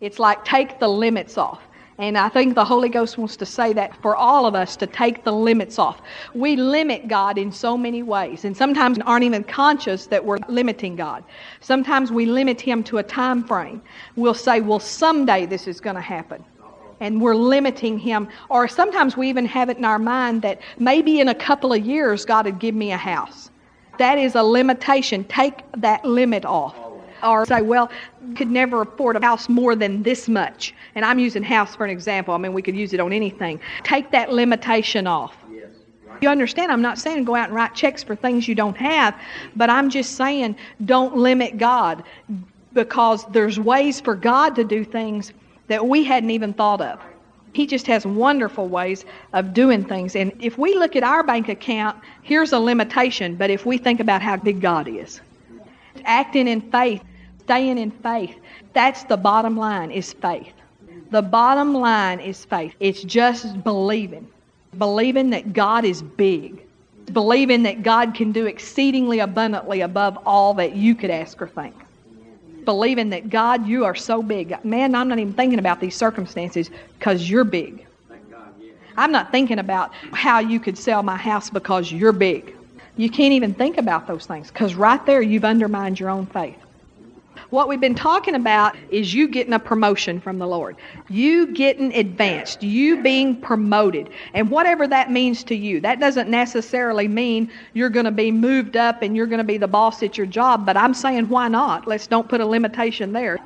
It's like take the limits off. And I think the Holy Ghost wants to say that for all of us to take the limits off. We limit God in so many ways, and sometimes aren't even conscious that we're limiting God. Sometimes we limit Him to a time frame. We'll say, well, someday this is going to happen. And we're limiting Him. Or sometimes we even have it in our mind that maybe in a couple of years God would give me a house. That is a limitation. Take that limit off or say, well, could never afford a house more than this much. And I'm using house for an example. I mean, we could use it on anything. Take that limitation off. Yes. You understand? I'm not saying go out and write checks for things you don't have, but I'm just saying don't limit God because there's ways for God to do things that we hadn't even thought of. He just has wonderful ways of doing things. And if we look at our bank account, here's a limitation, but if we think about how big God is, acting in faith, staying in faith. That's the bottom line is faith. The bottom line is faith. It's just believing. Believing that God is big. Believing that God can do exceedingly abundantly above all that you could ask or think. Believing that God, you are so big. Man, I'm not even thinking about these circumstances because you're big. I'm not thinking about how you could sell my house because you're big. You can't even think about those things because right there you've undermined your own faith. What we've been talking about is you getting a promotion from the Lord, you getting advanced, you being promoted, and whatever that means to you. That doesn't necessarily mean you're going to be moved up and you're going to be the boss at your job, but I'm saying why not? Let's don't put a limitation there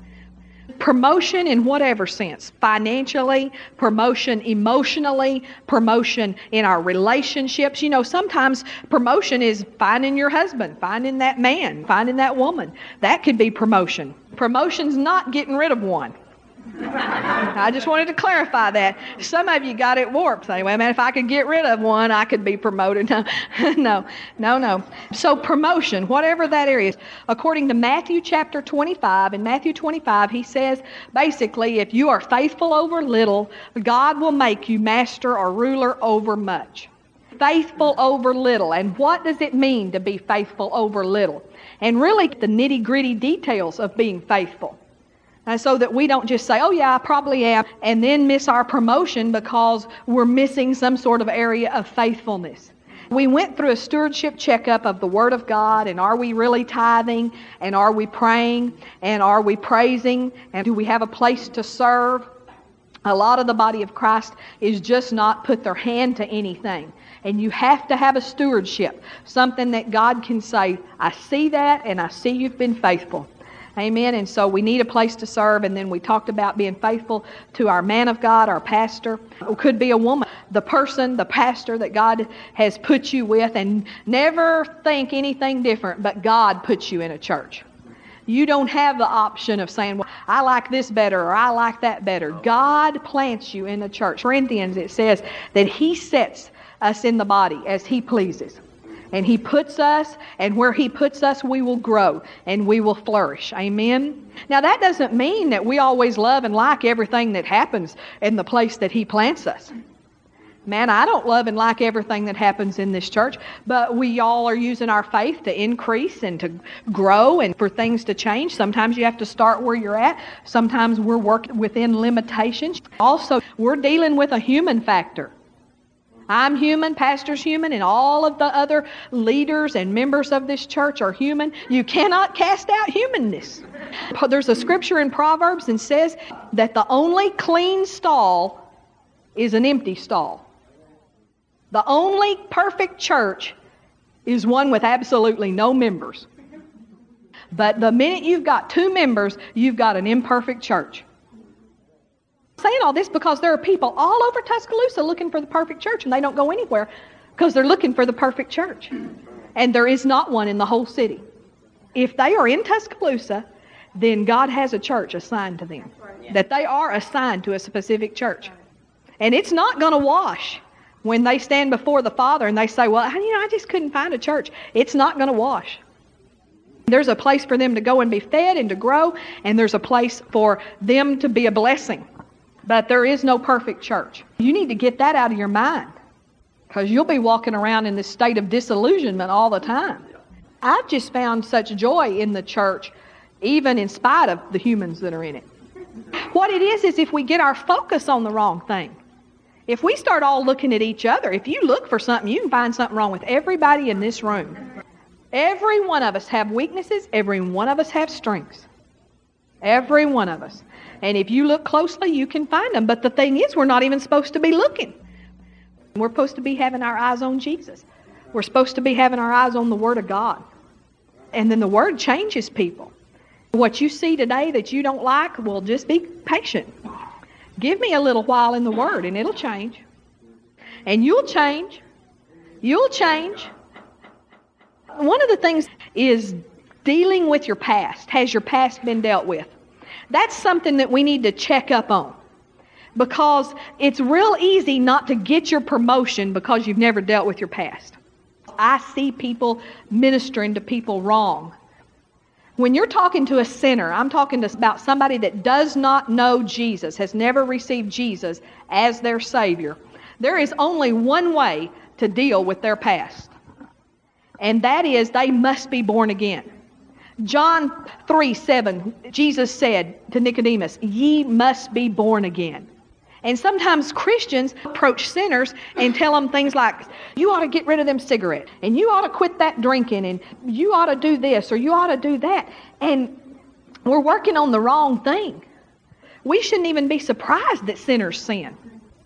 promotion in whatever sense financially, promotion emotionally, promotion in our relationships. You know, sometimes promotion is finding your husband, finding that man, finding that woman. That could be promotion. Promotion's not getting rid of one. I just wanted to clarify that. Some of you got it warped. Anyway, man, if I could get rid of one, I could be promoted. No, no, no, no. So promotion, whatever that area is, according to Matthew chapter 25, in Matthew 25, he says basically, if you are faithful over little, God will make you master or ruler over much. Faithful over little. And what does it mean to be faithful over little? And really, the nitty gritty details of being faithful. And so that we don't just say, oh, yeah, I probably am, and then miss our promotion because we're missing some sort of area of faithfulness. We went through a stewardship checkup of the Word of God, and are we really tithing? And are we praying? And are we praising? And do we have a place to serve? A lot of the body of Christ is just not put their hand to anything. And you have to have a stewardship, something that God can say, I see that, and I see you've been faithful. Amen. And so we need a place to serve. And then we talked about being faithful to our man of God, our pastor. It could be a woman, the person, the pastor that God has put you with. And never think anything different, but God puts you in a church. You don't have the option of saying, well, I like this better or I like that better. God plants you in the church. Corinthians, it says that He sets us in the body as He pleases. And He puts us, and where He puts us, we will grow and we will flourish. Amen? Now, that doesn't mean that we always love and like everything that happens in the place that He plants us. Man, I don't love and like everything that happens in this church, but we all are using our faith to increase and to grow and for things to change. Sometimes you have to start where you're at. Sometimes we're working within limitations. Also, we're dealing with a human factor. I'm human, pastor's human, and all of the other leaders and members of this church are human. You cannot cast out humanness. There's a scripture in Proverbs and says that the only clean stall is an empty stall. The only perfect church is one with absolutely no members. But the minute you've got two members, you've got an imperfect church saying all this because there are people all over Tuscaloosa looking for the perfect church and they don't go anywhere because they're looking for the perfect church. And there is not one in the whole city. If they are in Tuscaloosa, then God has a church assigned to them. That they are assigned to a specific church. And it's not going to wash when they stand before the Father and they say, Well, you know, I just couldn't find a church. It's not going to wash. There's a place for them to go and be fed and to grow, and there's a place for them to be a blessing. But there is no perfect church. You need to get that out of your mind because you'll be walking around in this state of disillusionment all the time. I've just found such joy in the church, even in spite of the humans that are in it. what it is is if we get our focus on the wrong thing. If we start all looking at each other, if you look for something, you can find something wrong with everybody in this room. Every one of us have weaknesses, every one of us have strengths. Every one of us. And if you look closely, you can find them. But the thing is, we're not even supposed to be looking. We're supposed to be having our eyes on Jesus. We're supposed to be having our eyes on the Word of God. And then the Word changes people. What you see today that you don't like, well, just be patient. Give me a little while in the Word and it'll change. And you'll change. You'll change. One of the things is dealing with your past. Has your past been dealt with? That's something that we need to check up on because it's real easy not to get your promotion because you've never dealt with your past. I see people ministering to people wrong. When you're talking to a sinner, I'm talking to, about somebody that does not know Jesus, has never received Jesus as their Savior. There is only one way to deal with their past, and that is they must be born again. John 3 7, Jesus said to Nicodemus, Ye must be born again. And sometimes Christians approach sinners and tell them things like, you ought to get rid of them cigarettes, and you ought to quit that drinking, and you ought to do this, or you ought to do that. And we're working on the wrong thing. We shouldn't even be surprised that sinners sin.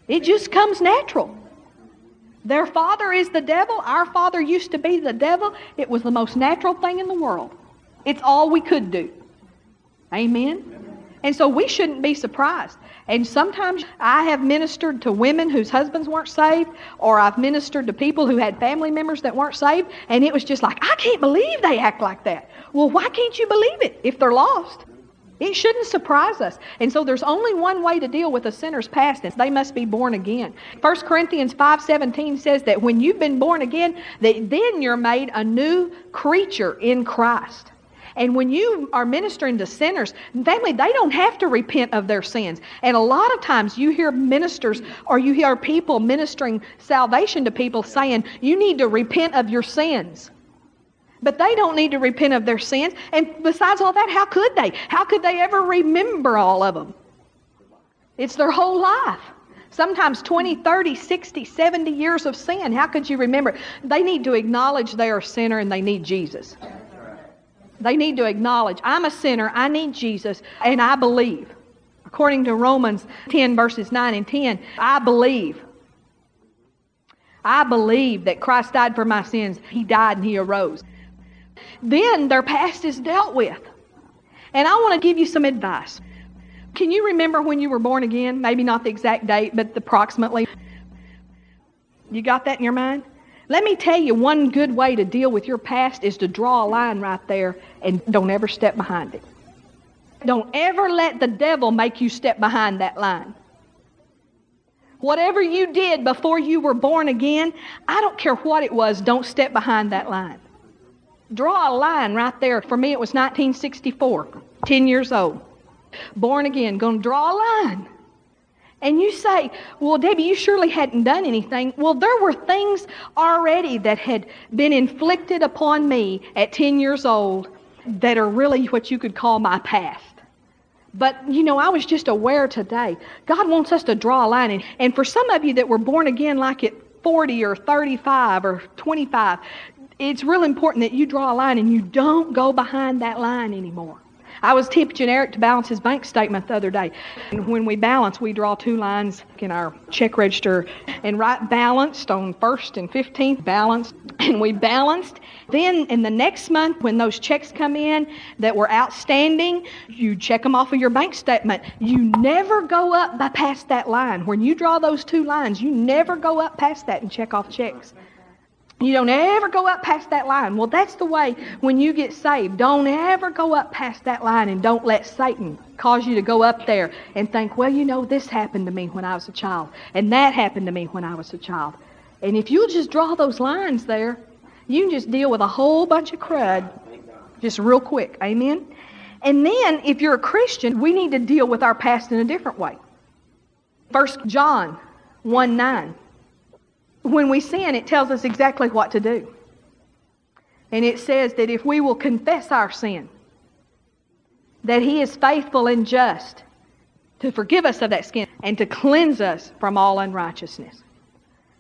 It just comes natural. Their father is the devil. Our father used to be the devil. It was the most natural thing in the world. It's all we could do. Amen? And so we shouldn't be surprised. And sometimes I have ministered to women whose husbands weren't saved, or I've ministered to people who had family members that weren't saved, and it was just like, I can't believe they act like that. Well, why can't you believe it if they're lost? It shouldn't surprise us. And so there's only one way to deal with a sinner's past, and they must be born again. 1 Corinthians 5.17 says that when you've been born again, that then you're made a new creature in Christ. And when you are ministering to sinners, family, they don't have to repent of their sins. And a lot of times you hear ministers or you hear people ministering salvation to people saying, you need to repent of your sins. But they don't need to repent of their sins. And besides all that, how could they? How could they ever remember all of them? It's their whole life. Sometimes 20, 30, 60, 70 years of sin. How could you remember? They need to acknowledge they are a sinner and they need Jesus. They need to acknowledge, I'm a sinner, I need Jesus, and I believe. According to Romans 10, verses 9 and 10, I believe. I believe that Christ died for my sins. He died and He arose. Then their past is dealt with. And I want to give you some advice. Can you remember when you were born again? Maybe not the exact date, but approximately. You got that in your mind? Let me tell you, one good way to deal with your past is to draw a line right there and don't ever step behind it. Don't ever let the devil make you step behind that line. Whatever you did before you were born again, I don't care what it was, don't step behind that line. Draw a line right there. For me, it was 1964, 10 years old. Born again, to draw a line. And you say, well, Debbie, you surely hadn't done anything. Well, there were things already that had been inflicted upon me at 10 years old that are really what you could call my past. But, you know, I was just aware today. God wants us to draw a line. And, for some of you that were born again like at 40 or 35 or 25, it's real important that you draw a line and you don't go behind that line anymore. I was teaching Eric to balance his bank statement the other day. And when we balance, we draw two lines in our check register and write balanced on 1st and 15th, balanced. And we balanced. Then in the next month, when those checks come in that were outstanding, you check them off of your bank statement. You never go up by past that line. When you draw those two lines, you never go up past that and check off checks. You don't ever go up past that line. Well, that's the way when you get saved. Don't ever go up past that line and don't let Satan cause you to go up there and think, well, you know, this happened to me when I was a child, and that happened to me when I was a child. And if you'll just draw those lines there, you can just deal with a whole bunch of crud just real quick. Amen? And then, if you're a Christian, we need to deal with our past in a different way. First John 1 9 when we sin, it tells us exactly what to do. And it says that if we will confess our sin, that He is faithful and just to forgive us of that sin, and to cleanse us from all unrighteousness.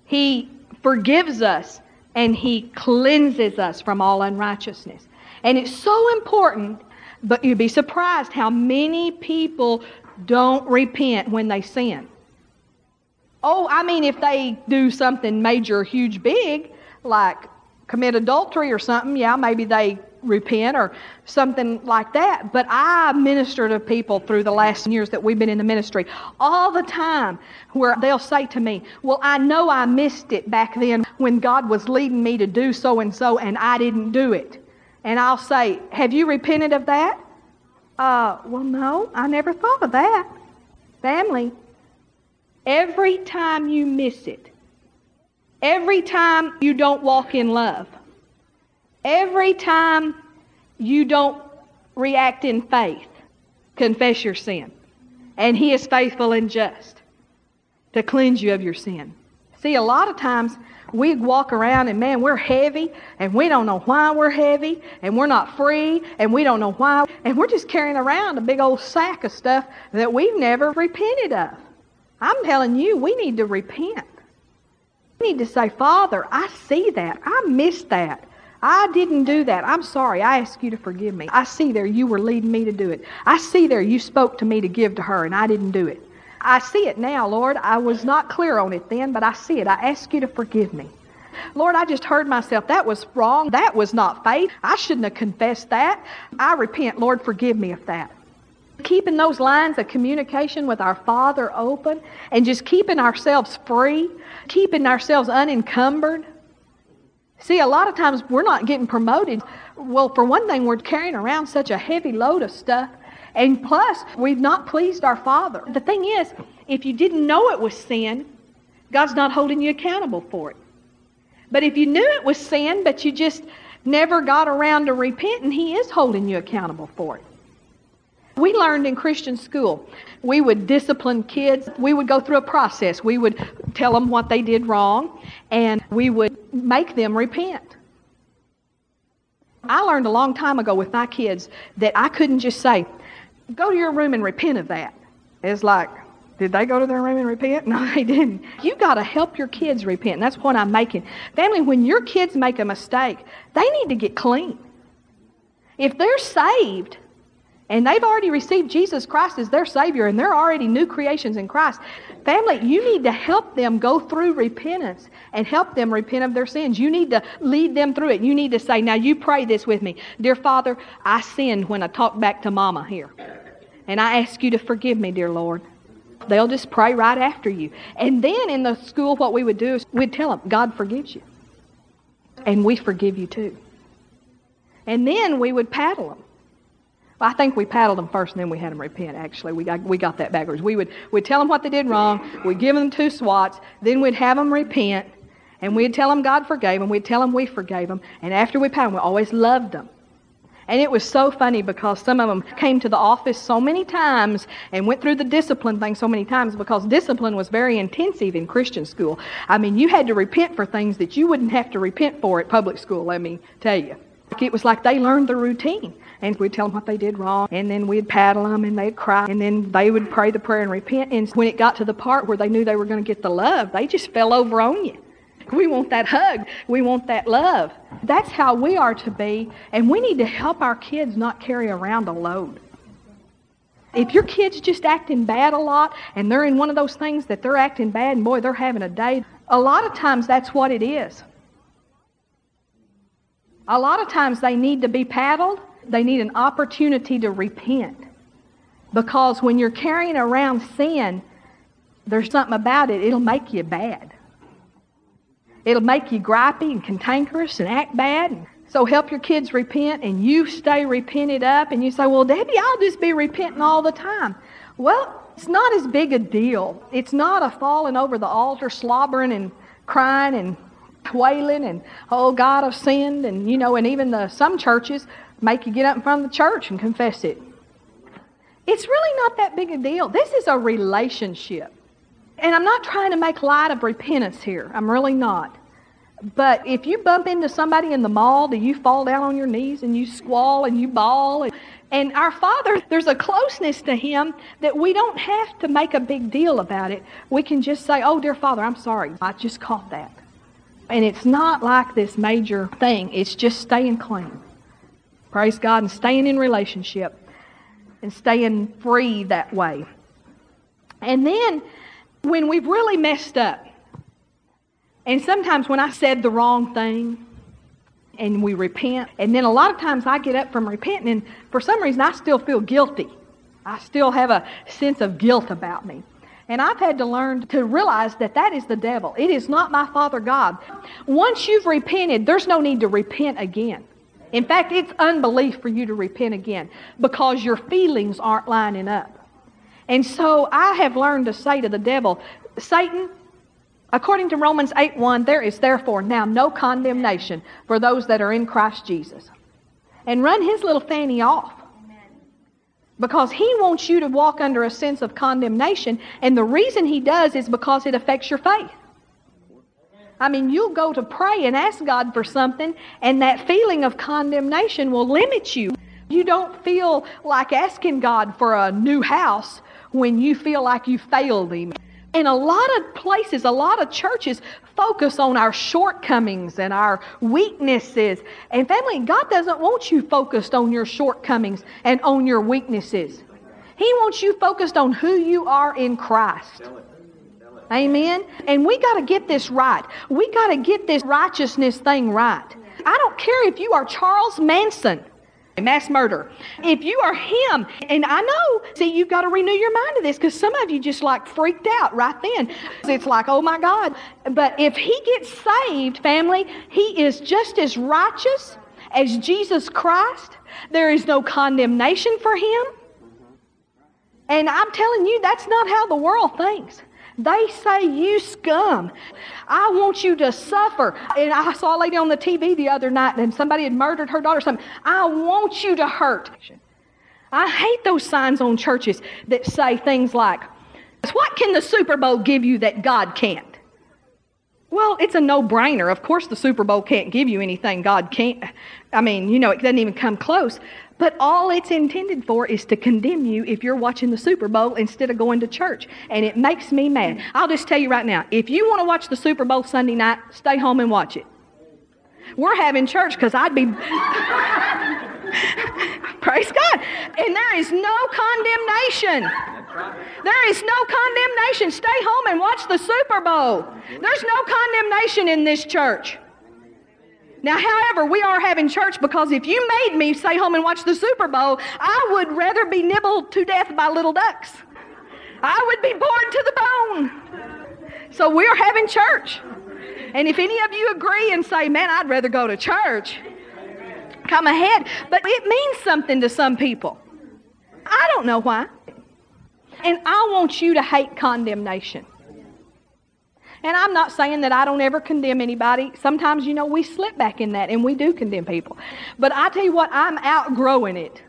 He forgives us and He cleanses us from all unrighteousness. And it's so important, but you'd be surprised how many people don't repent when they sin. Oh, I mean, if they do something major, huge, big, like commit adultery or something, yeah, maybe they repent or something like that. But I minister to people through the last years that we've been in the ministry all the time where they'll say to me, Well, I know I missed it back then when God was leading me to do so and so and I didn't do it. And I'll say, Have you repented of that? Uh, well, no, I never thought of that. Family, every time you miss it, every time you don't walk in love, Every time you don't react in faith, confess your sin. And He is faithful and just to cleanse you of your sin. See, a lot of times we walk around and man, we're heavy and we don't know why we're heavy and we're not free and we don't know why. And we're just carrying around a big old sack of stuff that we've never repented of. I'm telling you, we need to repent. We need to say, Father, I see that. I missed that. I didn't do that. I'm sorry. I ask you to forgive me. I see there you were leading me to do it. I see there you spoke to me to give to her, and I didn't do it. I see it now, Lord. I was not clear on it then, but I see it. I ask you to forgive me. Lord, I just heard myself. That was wrong. That was not faith. I shouldn't have confessed that. I repent. Lord, forgive me of that. Keeping those lines of communication with our Father open and just keeping ourselves free, keeping ourselves unencumbered See, a lot of times we're not getting promoted. Well, for one thing, we're carrying around such a heavy load of stuff. And plus, we've not pleased our Father. The thing is, if you didn't know it was sin, God's not holding you accountable for it. But if you knew it was sin, but you just never got around to repenting, He is holding you accountable for it. We learned in Christian school, we would discipline kids. We would go through a process. We would tell them what they did wrong, and we would make them repent. I learned a long time ago with my kids that I couldn't just say, go to your room and repent of that. It's like, did they go to their room and repent? No, they didn't. You got to help your kids repent. That's what I'm making. Family, when your kids make a mistake, they need to get clean. If they're saved, and they've already received Jesus Christ as their Savior, and they're already new creations in Christ. Family, you need to help them go through repentance and help them repent of their sins. You need to lead them through it. You need to say, Now you pray this with me. Dear Father, I sinned when I talked back to Mama here. And I ask you to forgive me, dear Lord. They'll just pray right after you. And then in the school, what we would do is we'd tell them, God forgives you. And we forgive you too. And then we would paddle them. I think we paddled them first and then we had them repent, actually. We got, we got that backwards. We would we'd tell them what they did wrong, we'd give them two swats, then we'd have them repent, and we'd tell them God forgave them, we'd tell them we forgave them, and after we paddled them, we always loved them. And it was so funny because some of them came to the office so many times and went through the discipline thing so many times because discipline was very intensive in Christian school. I mean, you had to repent for things that you wouldn't have to repent for at public school, let me tell you. It was like they learned the routine and we'd tell them what they did wrong, and then we'd paddle them, and they'd cry, and then they would pray the prayer and repent. And when it got to the part where they knew they were going to get the love, they just fell over on you. We want that hug. We want that love. That's how we are to be, and we need to help our kids not carry around a load. If your kid's just acting bad a lot and they're in one of those things that they're acting bad and boy, they're having a day, a lot of times that's what it is. A lot of times they need to be paddled they need an opportunity to repent. Because when you're carrying around sin, there's something about it, it'll make you bad. It'll make you gripey and cantankerous and act bad. So help your kids repent and you stay repented up and you say, Well, Debbie, I'll just be repenting all the time. Well, it's not as big a deal. It's not a falling over the altar, slobbering and crying and wailing and, oh, God, I've sinned. And, you know, and even the, some churches make you get up in front of the church and confess it. It's really not that big a deal. This is a relationship. And I'm not trying to make light of repentance here. I'm really not. But if you bump into somebody in the mall, do you fall down on your knees and you squall and you bawl? And And our Father, there's a closeness to Him that we don't have to make a big deal about it. We can just say, Oh, dear Father, I'm sorry. I just caught that. And it's not like this major thing, it's just staying clean. Praise God and staying in relationship and staying free that way. And then when we've really messed up, and sometimes when I said the wrong thing, and we repent, and then a lot of times I get up from repenting, and for some reason I still feel guilty. I still have a sense of guilt about me. And I've had to learn to realize that that is the devil. It is not my Father God. Once you've repented, there's no need to repent again. In fact, it's unbelief for you to repent again because your feelings aren't lining up. And so I have learned to say to the devil, Satan, according to Romans 8 1, there is therefore now no condemnation for those that are in Christ Jesus. And run his little fanny off. Because he wants you to walk under a sense of condemnation, and the reason he does is because it affects your faith. I mean, you'll go to pray and ask God for something, and that feeling of condemnation will limit you. You don't feel like asking God for a new house when you feel like you failed Him. And a lot of places, a lot of churches focus on our shortcomings and our weaknesses. And family, God doesn't want you focused on your shortcomings and on your weaknesses. He wants you focused on who you are in Christ. Amen. And we got to get this right. We got to get this righteousness thing right. I don't care if you are Charles Manson mass murder. If you are him, and I know, see, you've got to renew your mind to this because some of you just like freaked out right then. It's like, oh my God. But if he gets saved, family, he is just as righteous as Jesus Christ. There is no condemnation for him. And I'm telling you, that's not how the world thinks. They say you scum. I want you to suffer. And I saw a lady on the TV the other night and somebody had murdered her daughter. Something. I want you to hurt. I hate those signs on churches that say things like, What can the Super Bowl give you that God can't? Well, it's a no brainer. Of course, the Super Bowl can't give you anything God can't. I mean, you know, it doesn't even come close. But all it's intended for is to condemn you if you're watching the Super Bowl instead of going to church. And it makes me mad. I'll just tell you right now if you want to watch the Super Bowl Sunday night, stay home and watch it. We're having church because I'd be. Praise God. And there is no condemnation. There is no condemnation. Stay home and watch the Super Bowl. There's no condemnation in this church. Now, however, we are having church because if you made me stay home and watch the Super Bowl, I would rather be nibbled to death by little ducks. I would be bored to the bone. So we're having church. And if any of you agree and say, man, I'd rather go to church, come ahead. But it means something to some people. I don't know why. And I want you to hate condemnation. And I'm not saying that I don't ever condemn anybody. Sometimes, you know, we slip back in that and we do condemn people. But I tell you what, I'm outgrowing it.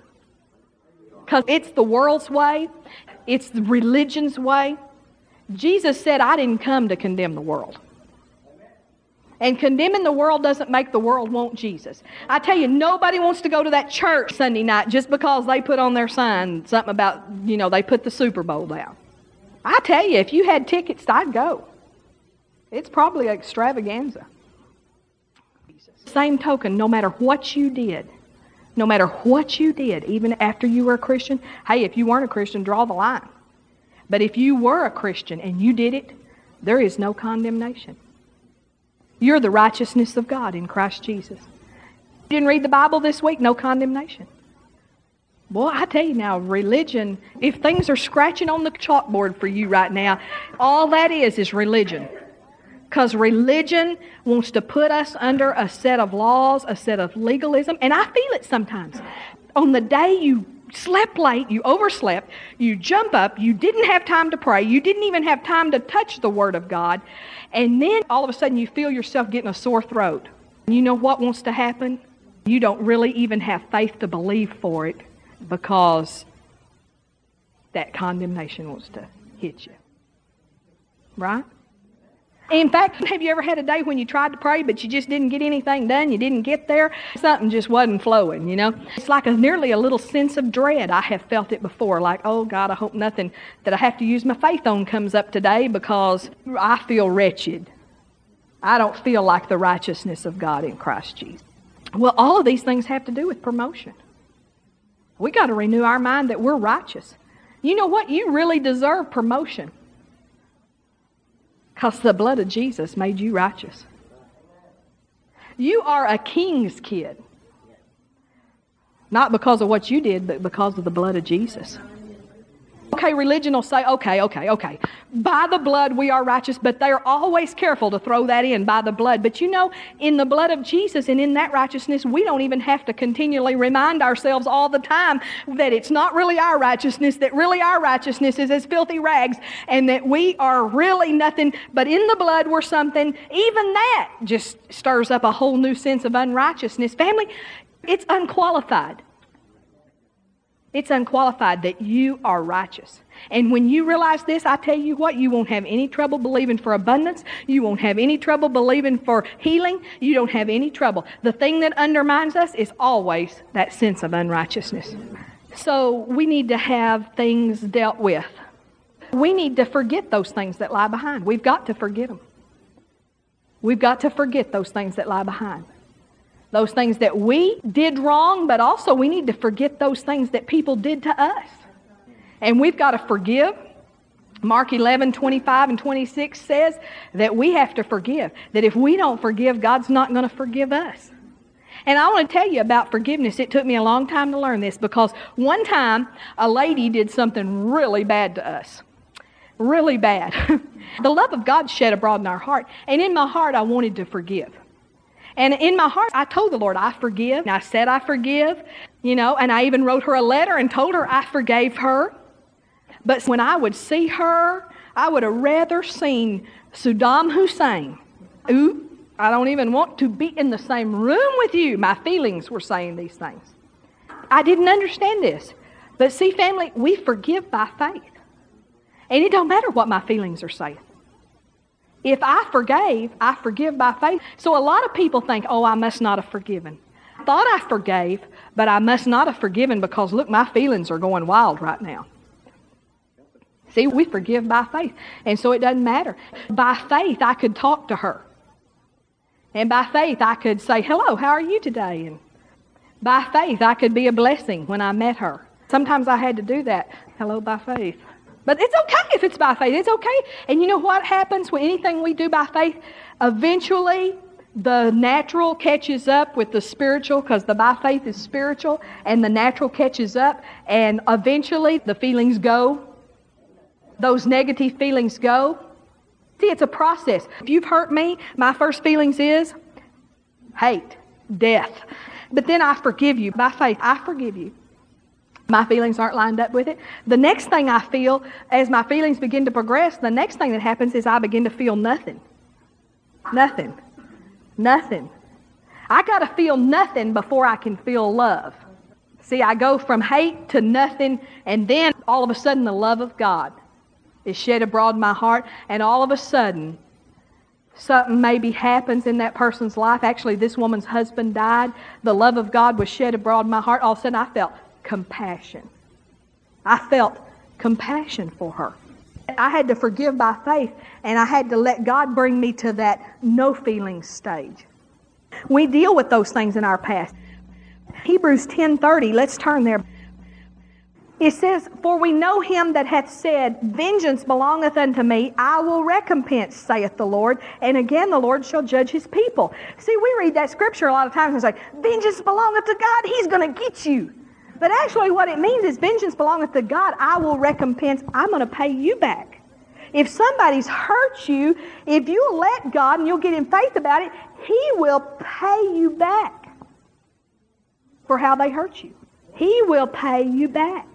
Because it's the world's way, it's the religion's way. Jesus said, I didn't come to condemn the world. And condemning the world doesn't make the world want Jesus. I tell you, nobody wants to go to that church Sunday night just because they put on their sign something about, you know, they put the Super Bowl down. I tell you, if you had tickets, I'd go. It's probably an extravaganza. Same token, no matter what you did, no matter what you did, even after you were a Christian, hey, if you weren't a Christian, draw the line. But if you were a Christian and you did it, there is no condemnation. You're the righteousness of God in Christ Jesus. You didn't read the Bible this week, no condemnation. Boy, I tell you now, religion, if things are scratching on the chalkboard for you right now, all that is is religion. Because religion wants to put us under a set of laws, a set of legalism. And I feel it sometimes. On the day you slept late, you overslept, you jump up, you didn't have time to pray, you didn't even have time to touch the Word of God, and then all of a sudden you feel yourself getting a sore throat. You know what wants to happen? You don't really even have faith to believe for it because that condemnation wants to hit you. Right? In fact, have you ever had a day when you tried to pray but you just didn't get anything done? You didn't get there? Something just wasn't flowing, you know? It's like a, nearly a little sense of dread. I have felt it before. Like, oh God, I hope nothing that I have to use my faith on comes up today because I feel wretched. I don't feel like the righteousness of God in Christ Jesus. Well, all of these things have to do with promotion. We got to renew our mind that we're righteous. You know what? You really deserve promotion. Because the blood of Jesus made you righteous. You are a king's kid. Not because of what you did, but because of the blood of Jesus. Okay, religion will say, okay, okay, okay. By the blood we are righteous, but they're always careful to throw that in by the blood. But you know, in the blood of Jesus and in that righteousness, we don't even have to continually remind ourselves all the time that it's not really our righteousness, that really our righteousness is as filthy rags, and that we are really nothing, but in the blood we're something. Even that just stirs up a whole new sense of unrighteousness. Family, it's unqualified. It's unqualified that you are righteous. And when you realize this, I tell you what, you won't have any trouble believing for abundance. You won't have any trouble believing for healing. You don't have any trouble. The thing that undermines us is always that sense of unrighteousness. So we need to have things dealt with. We need to forget those things that lie behind. We've got to forget them. We've got to forget those things that lie behind those things that we did wrong, but also we need to forget those things that people did to us. And we've got to forgive. Mark 11, 25 and 26 says that we have to forgive. That if we don't forgive, God's not going to forgive us. And I want to tell you about forgiveness. It took me a long time to learn this because one time a lady did something really bad to us. Really bad. the love of God shed abroad in our heart. And in my heart, I wanted to forgive. And in my heart, I told the Lord, I forgive. And I said, I forgive, you know, and I even wrote her a letter and told her I forgave her. But when I would see her, I would have rather seen Saddam Hussein. Ooh, I don't even want to be in the same room with you. My feelings were saying these things. I didn't understand this. But see, family, we forgive by faith. And it don't matter what my feelings are saying. If I forgave, I forgive by faith. So a lot of people think, oh, I must not have forgiven. Thought I forgave, but I must not have forgiven because, look, my feelings are going wild right now. See, we forgive by faith. And so it doesn't matter. By faith, I could talk to her. And by faith, I could say, hello, how are you today? And by faith, I could be a blessing when I met her. Sometimes I had to do that. Hello, by faith. But it's okay if it's by faith. It's okay. And you know what happens when anything we do by faith? Eventually, the natural catches up with the spiritual because the by faith is spiritual, and the natural catches up, and eventually the feelings go. Those negative feelings go. See, it's a process. If you've hurt me, my first feelings is hate, death. But then I forgive you. By faith, I forgive you. My feelings aren't lined up with it. The next thing I feel, as my feelings begin to progress, the next thing that happens is I begin to feel nothing. Nothing. Nothing. I got to feel nothing before I can feel love. See, I go from hate to nothing, and then all of a sudden the love of God is shed abroad in my heart, and all of a sudden something maybe happens in that person's life. Actually, this woman's husband died. The love of God was shed abroad in my heart. All of a sudden I felt compassion. I felt compassion for her. I had to forgive by faith, and I had to let God bring me to that no feelings stage. We deal with those things in our past. Hebrews 10:30, let's turn there. It says, For we know him that hath said, Vengeance belongeth unto me, I will recompense, saith the Lord. And again, the Lord shall judge his people. See, we read that scripture a lot of times and like, Vengeance belongeth to God, he's going to get you. But actually, what it means is vengeance belongeth to God. I will recompense. I'm going to pay you back. If somebody's hurt you, if you let God and you'll get in faith about it, He will pay you back for how they hurt you. He will pay you back.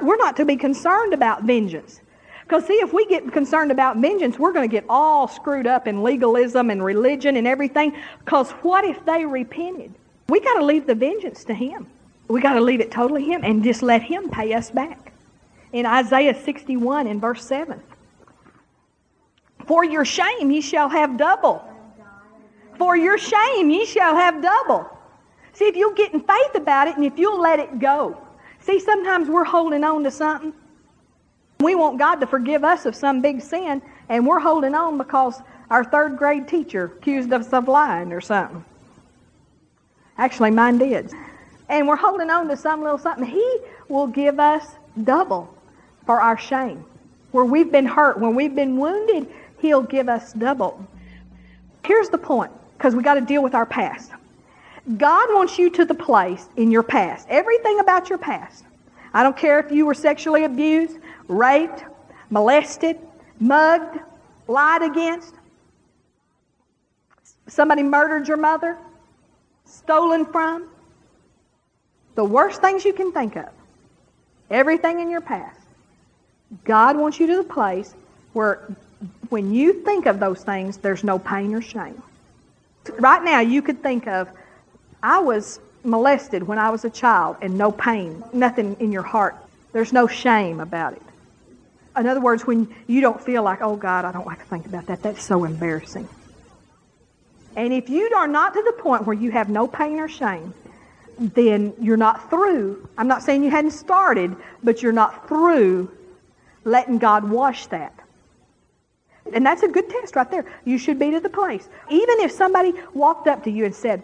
We're not to be concerned about vengeance. Because, see, if we get concerned about vengeance, we're going to get all screwed up in legalism and religion and everything. Because what if they repented? We got to leave the vengeance to Him. We got to leave it totally Him and just let Him pay us back. In Isaiah 61 in verse 7. For your shame ye shall have double. For your shame ye shall have double. See, if you'll get in faith about it and if you'll let it go. See, sometimes we're holding on to something. We want God to forgive us of some big sin, and we're holding on because our third grade teacher accused us of lying or something. Actually, mine did. And we're holding on to some little something. He will give us double for our shame. Where we've been hurt, when we've been wounded, He'll give us double. Here's the point, because we got to deal with our past. God wants you to the place in your past, everything about your past. I don't care if you were sexually abused, raped, molested, mugged, lied against, somebody murdered your mother, stolen from, the worst things you can think of, everything in your past. God wants you to the place where when you think of those things, there's no pain or shame. Right now, you could think of, I was molested when I was a child and no pain, nothing in your heart. There's no shame about it. In other words, when you don't feel like, oh God, I don't like to think about that, that's so embarrassing. And if you are not to the point where you have no pain or shame, then you're not through. I'm not saying you hadn't started, but you're not through letting God wash that. And that's a good test right there. You should be to the place. Even if somebody walked up to you and said,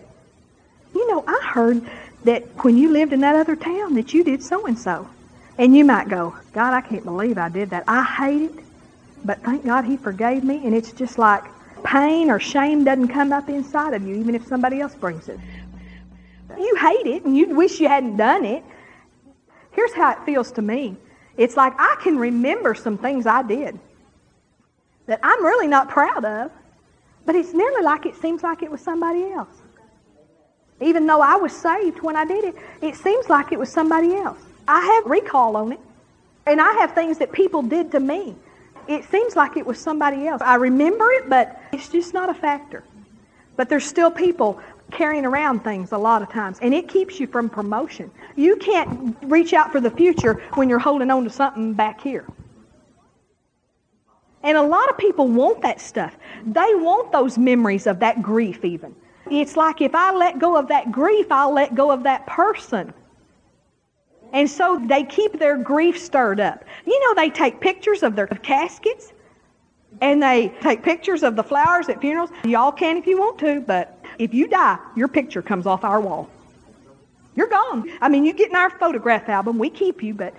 You know, I heard that when you lived in that other town that you did so and so. And you might go, God, I can't believe I did that. I hate it, but thank God he forgave me. And it's just like pain or shame doesn't come up inside of you, even if somebody else brings it. You hate it and you wish you hadn't done it. Here's how it feels to me. It's like I can remember some things I did that I'm really not proud of, but it's nearly like it seems like it was somebody else. Even though I was saved when I did it, it seems like it was somebody else. I have recall on it, and I have things that people did to me. It seems like it was somebody else. I remember it, but it's just not a factor. But there's still people carrying around things a lot of times, and it keeps you from promotion. You can't reach out for the future when you're holding on to something back here. And a lot of people want that stuff. They want those memories of that grief, even. It's like if I let go of that grief, I'll let go of that person. And so they keep their grief stirred up. You know, they take pictures of their caskets and they take pictures of the flowers at funerals. Y'all can if you want to, but if you die, your picture comes off our wall. You're gone. I mean, you get in our photograph album, we keep you, but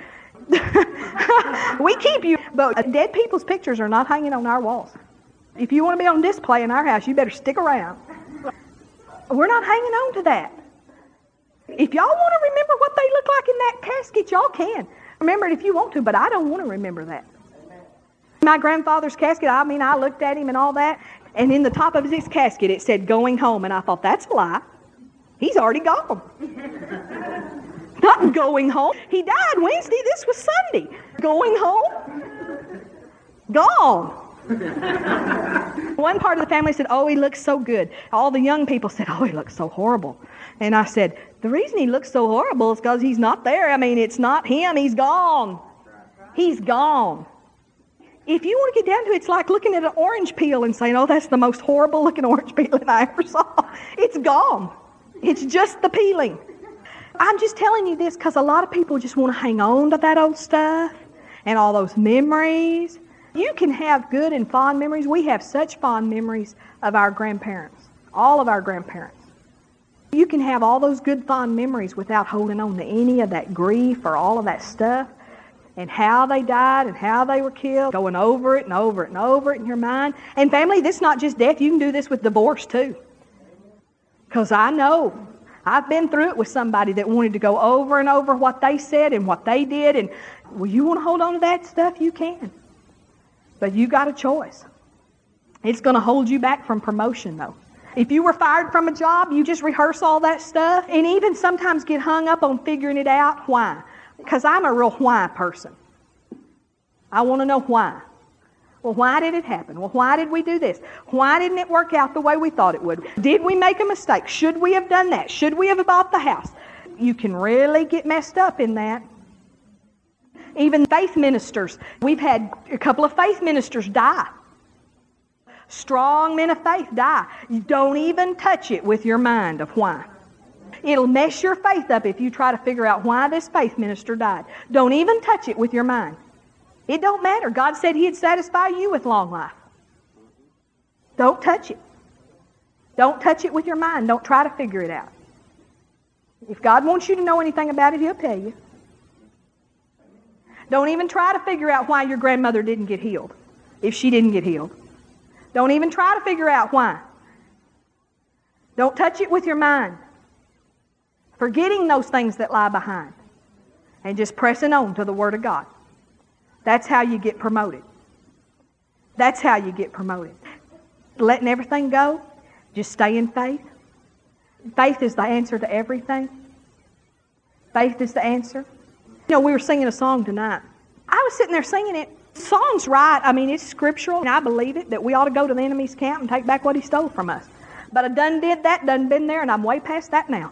we keep you, but dead people's pictures are not hanging on our walls. If you want to be on display in our house, you better stick around. We're not hanging on to that. If y'all want to remember what they look like in that casket, y'all can. Remember it if you want to, but I don't want to remember that. My grandfather's casket, I mean, I looked at him and all that, and in the top of his casket it said going home, and I thought, that's a lie. He's already gone. Not going home. He died Wednesday. This was Sunday. Going home? Gone. One part of the family said, Oh, he looks so good. All the young people said, Oh, he looks so horrible. And I said, The reason he looks so horrible is because he's not there. I mean, it's not him. He's gone. He's gone. If you want to get down to it, it's like looking at an orange peel and saying, Oh, that's the most horrible looking orange peel that I ever saw. It's gone. It's just the peeling. I'm just telling you this because a lot of people just want to hang on to that old stuff and all those memories. You can have good and fond memories. We have such fond memories of our grandparents, all of our grandparents. You can have all those good, fond memories without holding on to any of that grief or all of that stuff and how they died and how they were killed, going over it and over it and over it in your mind. And family, this is not just death. You can do this with divorce too. Because I know I've been through it with somebody that wanted to go over and over what they said and what they did. And well, you want to hold on to that stuff? You can. But you got a choice. It's going to hold you back from promotion, though. If you were fired from a job, you just rehearse all that stuff and even sometimes get hung up on figuring it out. Why? Because I'm a real why person. I want to know why. Well, why did it happen? Well, why did we do this? Why didn't it work out the way we thought it would? Did we make a mistake? Should we have done that? Should we have bought the house? You can really get messed up in that. Even faith ministers. We've had a couple of faith ministers die. Strong men of faith die. You don't even touch it with your mind of why. It'll mess your faith up if you try to figure out why this faith minister died. Don't even touch it with your mind. It don't matter. God said He'd satisfy you with long life. Don't touch it. Don't touch it with your mind. Don't try to figure it out. If God wants you to know anything about it, He'll tell you. Don't even try to figure out why your grandmother didn't get healed, if she didn't get healed. Don't even try to figure out why. Don't touch it with your mind. Forgetting those things that lie behind. And just pressing on to the Word of God. That's how you get promoted. That's how you get promoted. Letting everything go, just stay in faith. Faith is the answer to everything. Faith is the answer. You know, we were singing a song tonight. I was sitting there singing it. Song's right. I mean, it's scriptural, and I believe it that we ought to go to the enemy's camp and take back what he stole from us. But I done did that, done been there, and I'm way past that now.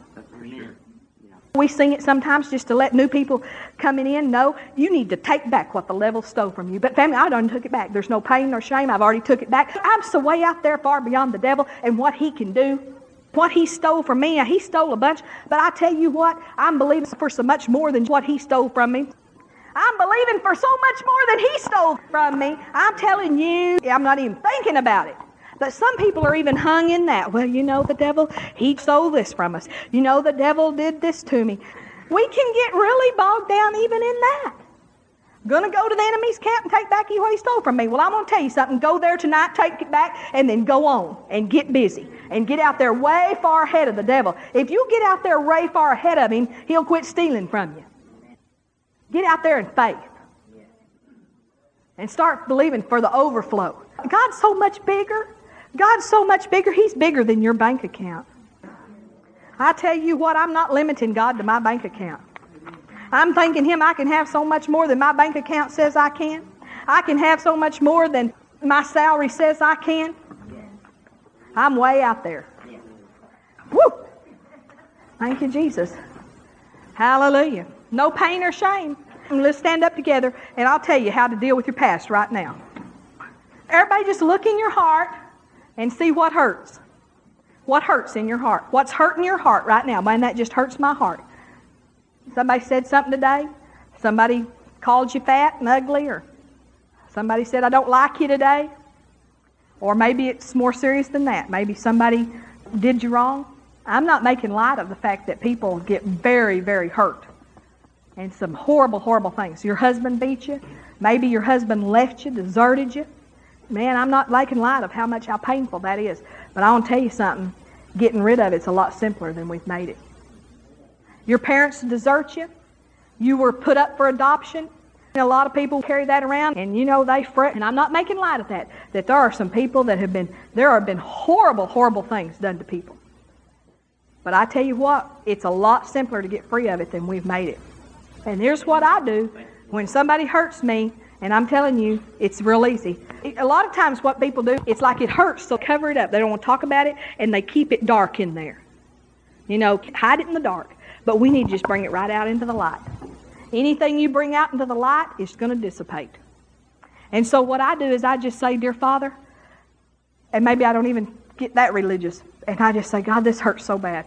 We sing it sometimes just to let new people coming in know you need to take back what the devil stole from you. But family, I done took it back. There's no pain nor shame. I've already took it back. I'm so way out there far beyond the devil and what he can do. What he stole from me, he stole a bunch. But I tell you what, I'm believing for so much more than what he stole from me. I'm believing for so much more than he stole from me. I'm telling you, I'm not even thinking about it. But some people are even hung in that. Well, you know, the devil, he stole this from us. You know, the devil did this to me. We can get really bogged down even in that. Gonna go to the enemy's camp and take back what he stole from me. Well, I'm gonna tell you something. Go there tonight, take it back, and then go on and get busy and get out there way far ahead of the devil. If you get out there way far ahead of him, he'll quit stealing from you. Get out there in faith and start believing for the overflow. God's so much bigger. God's so much bigger. He's bigger than your bank account. I tell you what, I'm not limiting God to my bank account. I'm thanking Him I can have so much more than my bank account says I can. I can have so much more than my salary says I can. I'm way out there. Woo! Thank you, Jesus. Hallelujah. No pain or shame. Let's stand up together and I'll tell you how to deal with your past right now. Everybody just look in your heart and see what hurts. What hurts in your heart? What's hurting your heart right now? Man, that just hurts my heart. Somebody said something today. Somebody called you fat and ugly, or somebody said, I don't like you today. Or maybe it's more serious than that. Maybe somebody did you wrong. I'm not making light of the fact that people get very, very hurt and some horrible, horrible things. Your husband beat you. Maybe your husband left you, deserted you. Man, I'm not making light of how much, how painful that is. But I want to tell you something. Getting rid of it's a lot simpler than we've made it. Your parents desert you. You were put up for adoption. And a lot of people carry that around, and you know they fret. And I'm not making light of that. That there are some people that have been, there have been horrible, horrible things done to people. But I tell you what, it's a lot simpler to get free of it than we've made it. And here's what I do when somebody hurts me, and I'm telling you, it's real easy. A lot of times, what people do, it's like it hurts, so cover it up. They don't want to talk about it, and they keep it dark in there. You know, hide it in the dark. But we need to just bring it right out into the light. Anything you bring out into the light is going to dissipate. And so, what I do is I just say, Dear Father, and maybe I don't even get that religious, and I just say, God, this hurts so bad.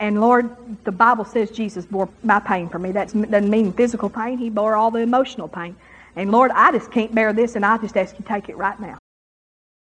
And Lord, the Bible says Jesus bore my pain for me. That doesn't mean physical pain. He bore all the emotional pain. And Lord, I just can't bear this, and I just ask you to take it right now.